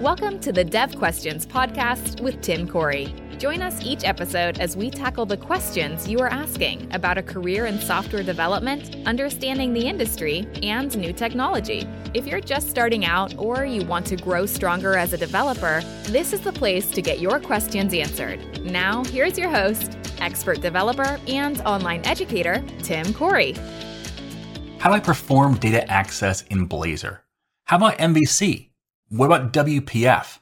Welcome to the Dev Questions podcast with Tim Corey. Join us each episode as we tackle the questions you are asking about a career in software development, understanding the industry, and new technology. If you're just starting out or you want to grow stronger as a developer, this is the place to get your questions answered. Now, here's your host, expert developer and online educator, Tim Corey. How do I perform data access in Blazor? How about MVC? What about WPF?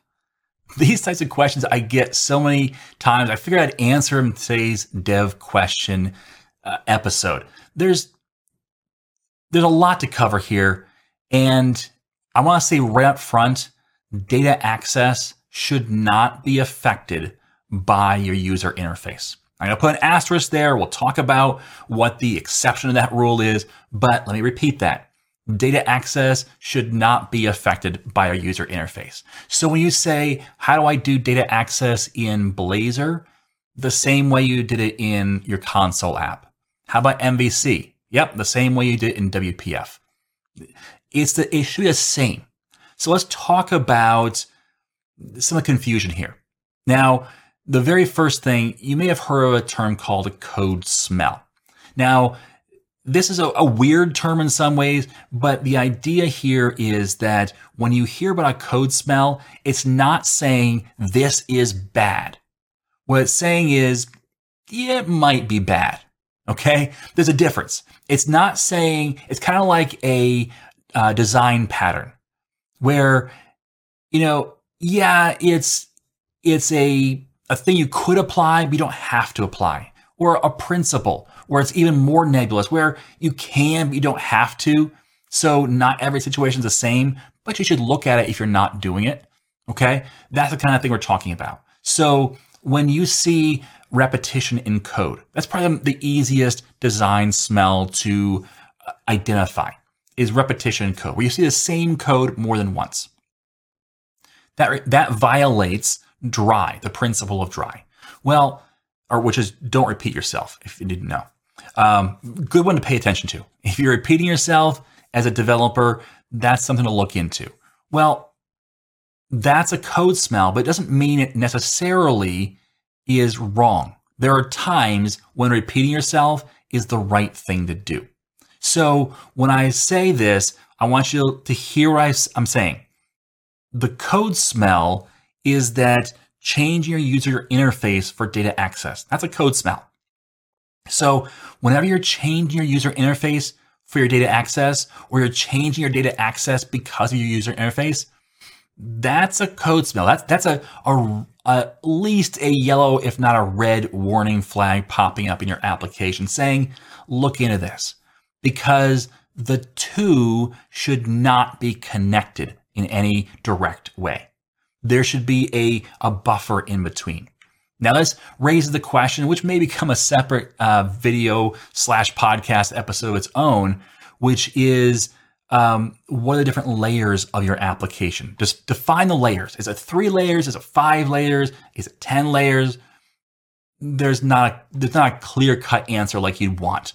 These types of questions I get so many times. I figured I'd answer them today's dev question uh, episode. There's there's a lot to cover here, and I want to say right up front, data access should not be affected by your user interface. I'm going to put an asterisk there. We'll talk about what the exception to that rule is, but let me repeat that. Data access should not be affected by our user interface. So when you say, how do I do data access in Blazor? The same way you did it in your console app. How about MVC? Yep, the same way you did it in WPF. It's the, it should be the same. So let's talk about some of the confusion here. Now, the very first thing, you may have heard of a term called a code smell. Now, this is a, a, weird term in some ways, but the idea here is that when you hear about a code smell, it's not saying this is bad. What it's saying is, yeah, it might be bad. Okay. There's a difference. It's not saying, it's kind of like a uh, design pattern where, you know, yeah, it's, it's a a thing you could apply, but you don't have to apply, or a principle where it's even more nebulous, where you can, but you don't have to. So not every situation is the same, but you should look at it if you're not doing it. Okay. That's the kind of thing we're talking about. So when you see repetition in code, that's probably the easiest design smell to uh, identify is repetition code, where you see the same code more than once. That, that violates dry, the principle of dry. Well, or which is don't repeat yourself if you didn't know. Um, good one to pay attention to. If you're repeating yourself as a developer, that's something to look into. Well, that's a code smell, but it doesn't mean it necessarily is wrong. There are times when repeating yourself is the right thing to do. So when I say this, I want you to hear what I'm saying. The code smell is that change your user interface for data access. That's a code smell. So whenever you're changing your user interface for your data access, or you're changing your data access because of your user interface, that's a code smell. That's that's a, a, a at least a yellow, if not a red warning flag popping up in your application saying, look into this. Because the two should not be connected in any direct way there should be a, a buffer in between. Now, this raises the question, which may become a separate uh, video slash podcast episode of its own, which is um, what are the different layers of your application? Just define the layers. Is it three layers? Is it five layers? Is it 10 layers? There's not there's not a clear cut answer like you'd want.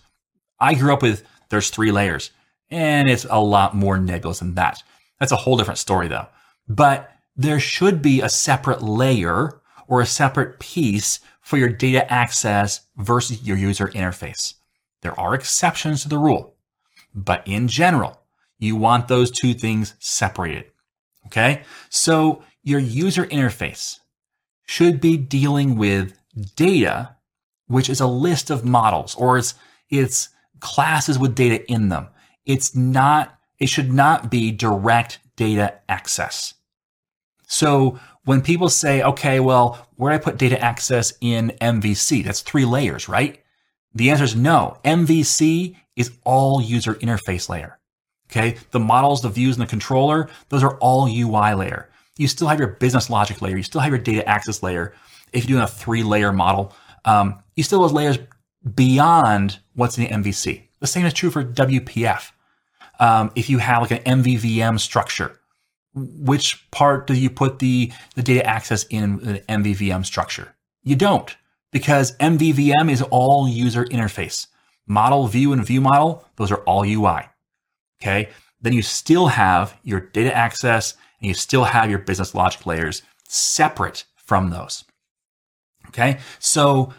I grew up with there's three layers, and it's a lot more nebulous than that. That's a whole different story though. But there should be a separate layer or a separate piece for your data access versus your user interface. There are exceptions to the rule, but in general, you want those two things separated. Okay. So your user interface should be dealing with data, which is a list of models or it's, it's classes with data in them. It's not, it should not be direct data access. So when people say, okay, well, where do I put data access in MVC? That's three layers, right? The answer is no. MVC is all user interface layer. Okay. The models, the views, and the controller, those are all UI layer. You still have your business logic layer. You still have your data access layer. If you're doing a three layer model, um, you still have layers beyond what's in the MVC. The same is true for WPF. Um, if you have like an MVVM structure, which part do you put the, the data access in the MVVM structure? You don't, because MVVM is all user interface. Model, view, and view model, those are all UI. Okay. Then you still have your data access and you still have your business logic layers separate from those. Okay. So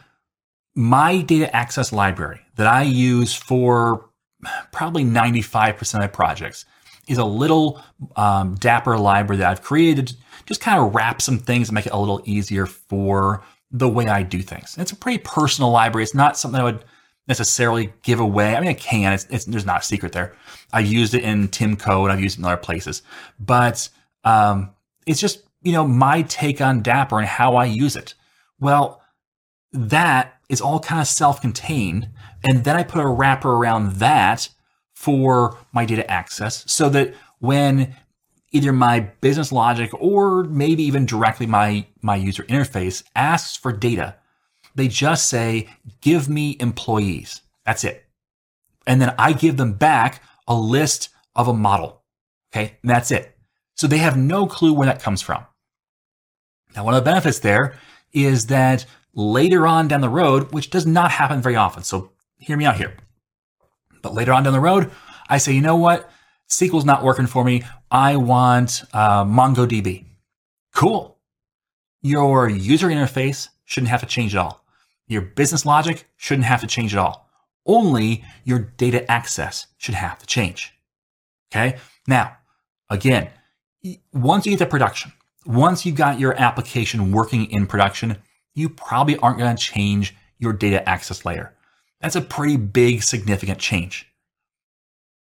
my data access library that I use for probably 95% of projects is a little um, Dapper library that I've created just kind of wrap some things and make it a little easier for the way I do things. And it's a pretty personal library. It's not something I would necessarily give away. I mean, I can. It's, it's, there's not a secret there. I've used it in Timcode. I've used it in other places, but um, it's just you know my take on Dapper and how I use it. Well, that is all kind of self-contained, and then I put a wrapper around that for my data access, so that when either my business logic or maybe even directly my my user interface asks for data they just say, give me employees. That's it. And then I give them back a list of a model. Okay. And that's it. So they have no clue where that comes from. Now, one of the benefits there is that later on down the road, which does not happen very often. So hear me out here. But later on down the road, I say, you know what? SQL's not working for me. I want uh, MongoDB. Cool. Your user interface shouldn't have to change at all. Your business logic shouldn't have to change at all. Only your data access should have to change. Okay. Now, again, once you get to production, once you've got your application working in production, you probably aren't going to change your data access layer. That's a pretty big, significant change.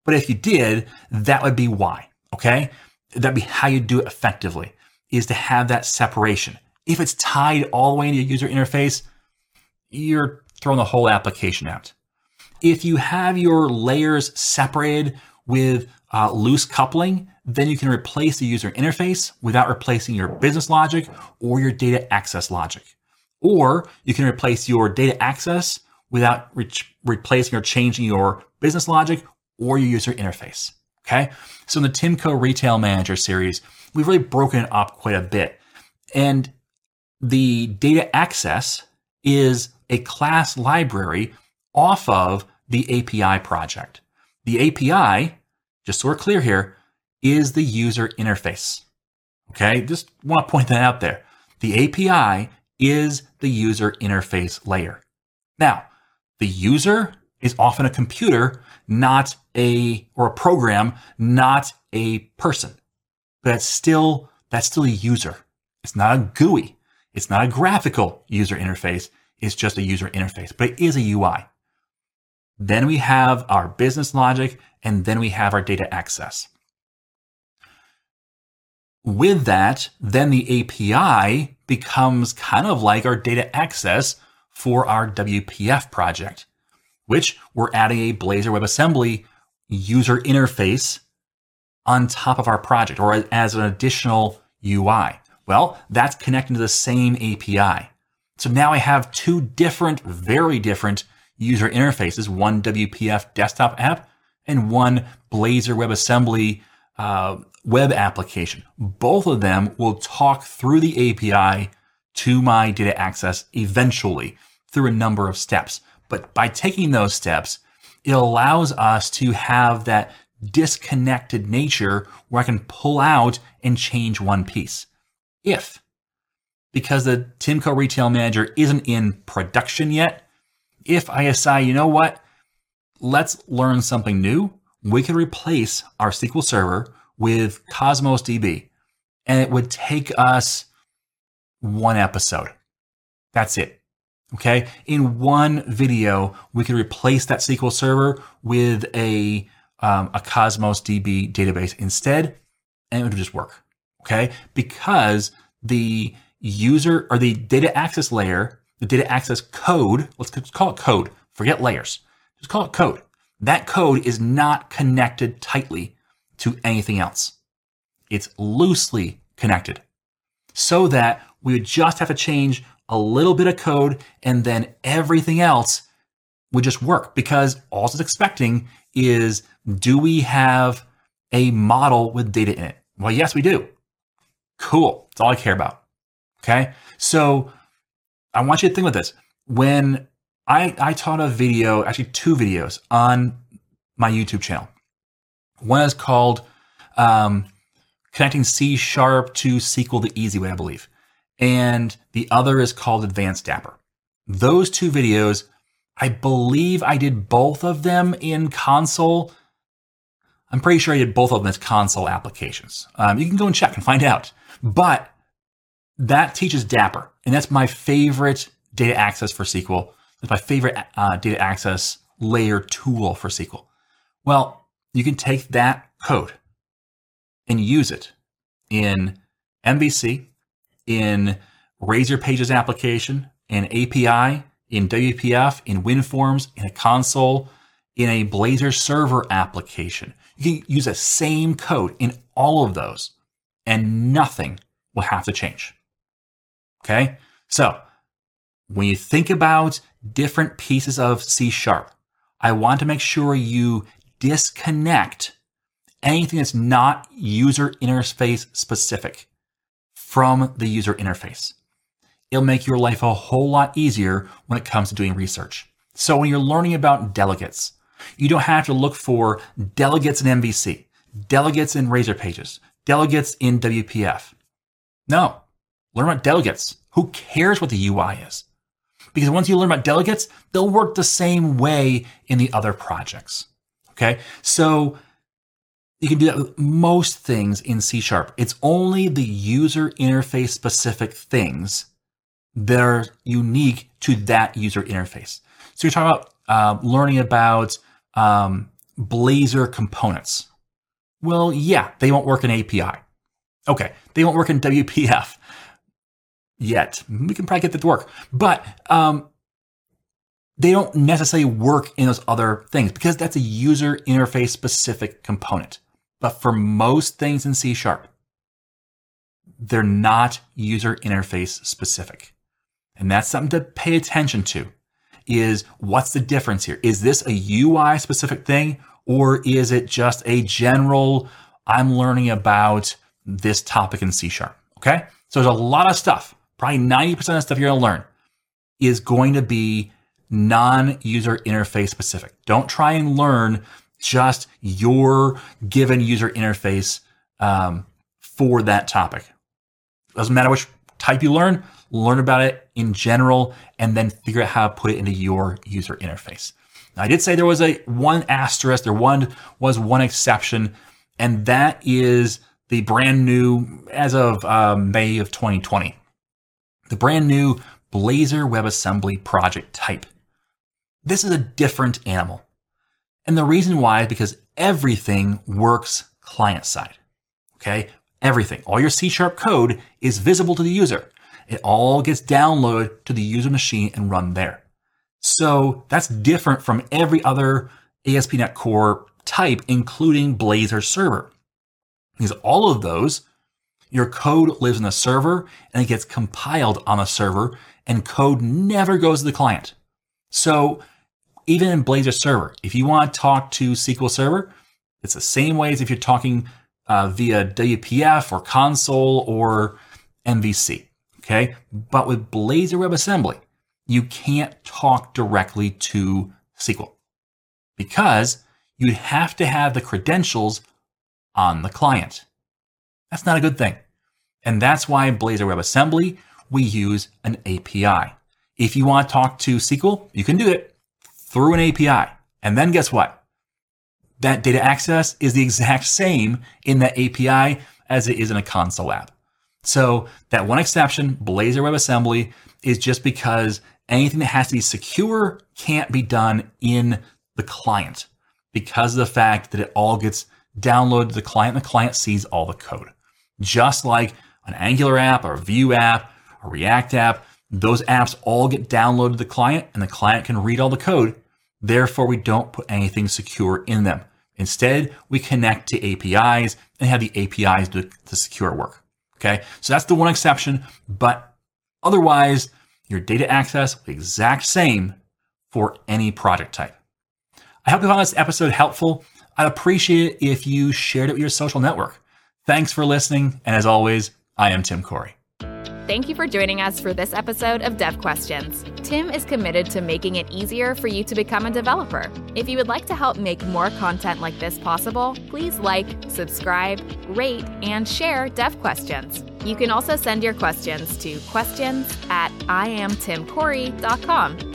But if you did, that would be why. Okay. That'd be how you do it effectively is to have that separation. If it's tied all the way into your user interface, you're throwing the whole application out. If you have your layers separated with uh, loose coupling, then you can replace the user interface without replacing your business logic or your data access logic. Or you can replace your data access without re- replacing or changing your business logic or your user interface. Okay. So in the TimCo Retail Manager series, we've really broken it up quite a bit. And the data access is a class library off of the API project. The API, just so we're clear here, is the user interface. Okay, just want to point that out there. The API is the user interface layer. Now, the user is often a computer, not a or a program, not a person. But that's still that's still a user. It's not a GUI. It's not a graphical user interface It's just a user interface, but it is a UI. Then we have our business logic, and then we have our data access. With that, then the API becomes kind of like our data access for our WPF project, which we're adding a Blazor WebAssembly user interface on top of our project or as an additional UI. Well, that's connecting to the same API. So now I have two different, very different user interfaces, one WPF desktop app and one Blazor WebAssembly uh, web application. Both of them will talk through the API to my data access eventually through a number of steps. But by taking those steps, it allows us to have that disconnected nature where I can pull out and change one piece. If because the TimCo Retail Manager isn't in production yet, if I decide, you know what, let's learn something new, we can replace our SQL Server with Cosmos DB, and it would take us one episode. That's it. Okay. In one video, we could replace that SQL Server with a um, a Cosmos DB database instead, and it would just work. Okay, because the user or the data access layer, the data access code, let's call it code, forget layers, just call it code. That code is not connected tightly to anything else. It's loosely connected so that we would just have to change a little bit of code and then everything else would just work because all it's expecting is do we have a model with data in it? Well, yes, we do. Cool. That's all I care about. Okay. So I want you to think about this. When I, I taught a video, actually two videos on my YouTube channel. One is called um, connecting C sharp to SQL the easy way, I believe. And the other is called Advanced Dapper. Those two videos, I believe I did both of them in console. I'm pretty sure I did both of them as console applications. Um, you can go and check and find out. But that teaches Dapper, and that's my favorite data access for SQL. It's my favorite uh, data access layer tool for SQL. Well, you can take that code and use it in MVC, in Razor Pages application, in API, in WPF, in WinForms, in a console, in a Blazor server application. You can use the same code in all of those and nothing will have to change. Okay. So when you think about different pieces of C sharp, I want to make sure you disconnect anything that's not user interface specific from the user interface. It'll make your life a whole lot easier when it comes to doing research. So when you're learning about delegates, you don't have to look for delegates in MVC, delegates in Razor Pages, delegates in WPF. No, learn about delegates. Who cares what the UI is? Because once you learn about delegates, they'll work the same way in the other projects. Okay. So you can do that with most things in C sharp. It's only the user interface specific things that are unique to that user interface. So you're talking about uh, learning about um, Blazor components. Well, yeah, they won't work in API. Okay, they won't work in WPF yet. We can probably get that to work, but um, they don't necessarily work in those other things because that's a user interface specific component. But for most things in C sharp, they're not user interface specific. And that's something to pay attention to is what's the difference here? Is this a UI specific thing or is it just a general, I'm learning about this topic in C sharp? Okay. So there's a lot of stuff, probably 90% of the stuff you're going to learn is going to be non user interface specific. Don't try and learn just your given user interface um, for that topic. Doesn't matter which type you learn, learn about it in general, and then figure out how to put it into your user interface. Now, I did say there was a one asterisk, there one was one exception, and that is the brand new, as of uh, May of 2020, the brand new Blazor WebAssembly project type. This is a different animal. And the reason why is because everything works client side. Okay. Everything, all your C sharp code is visible to the user. It all gets downloaded to the user machine and run there. So that's different from every other ASP.NET Core type, including Blazor server. Because all of those, your code lives in a server and it gets compiled on a server and code never goes to the client. So even in Blazor server, if you want to talk to SQL Server, it's the same way as if you're talking uh, via WPF or console or MVC. Okay. But with Blazor WebAssembly, you can't talk directly to SQL because you'd have to have the credentials on the client. That's not a good thing. And that's why Blazor WebAssembly, we use an API. If you want to talk to SQL, you can do it through an API. And then guess what? That data access is the exact same in that API as it is in a console app. So that one exception, Blazor WebAssembly, is just because anything that has to be secure can't be done in the client because of the fact that it all gets downloaded to the client and the client sees all the code. Just like an Angular app or a Vue app, a React app, those apps all get downloaded to the client and the client can read all the code. Therefore, we don't put anything secure in them. Instead, we connect to APIs and have the APIs do the secure work. Okay. So that's the one exception, but otherwise your data access will be exact same for any project type. I hope you found this episode helpful. I'd appreciate it if you shared it with your social network. Thanks for listening. And as always, I am Tim Corey. Thank you for joining us for this episode of Dev Questions. Tim is committed to making it easier for you to become a developer. If you would like to help make more content like this possible, please like, subscribe, rate, and share Dev Questions. You can also send your questions to questions at iamtimcorey.com.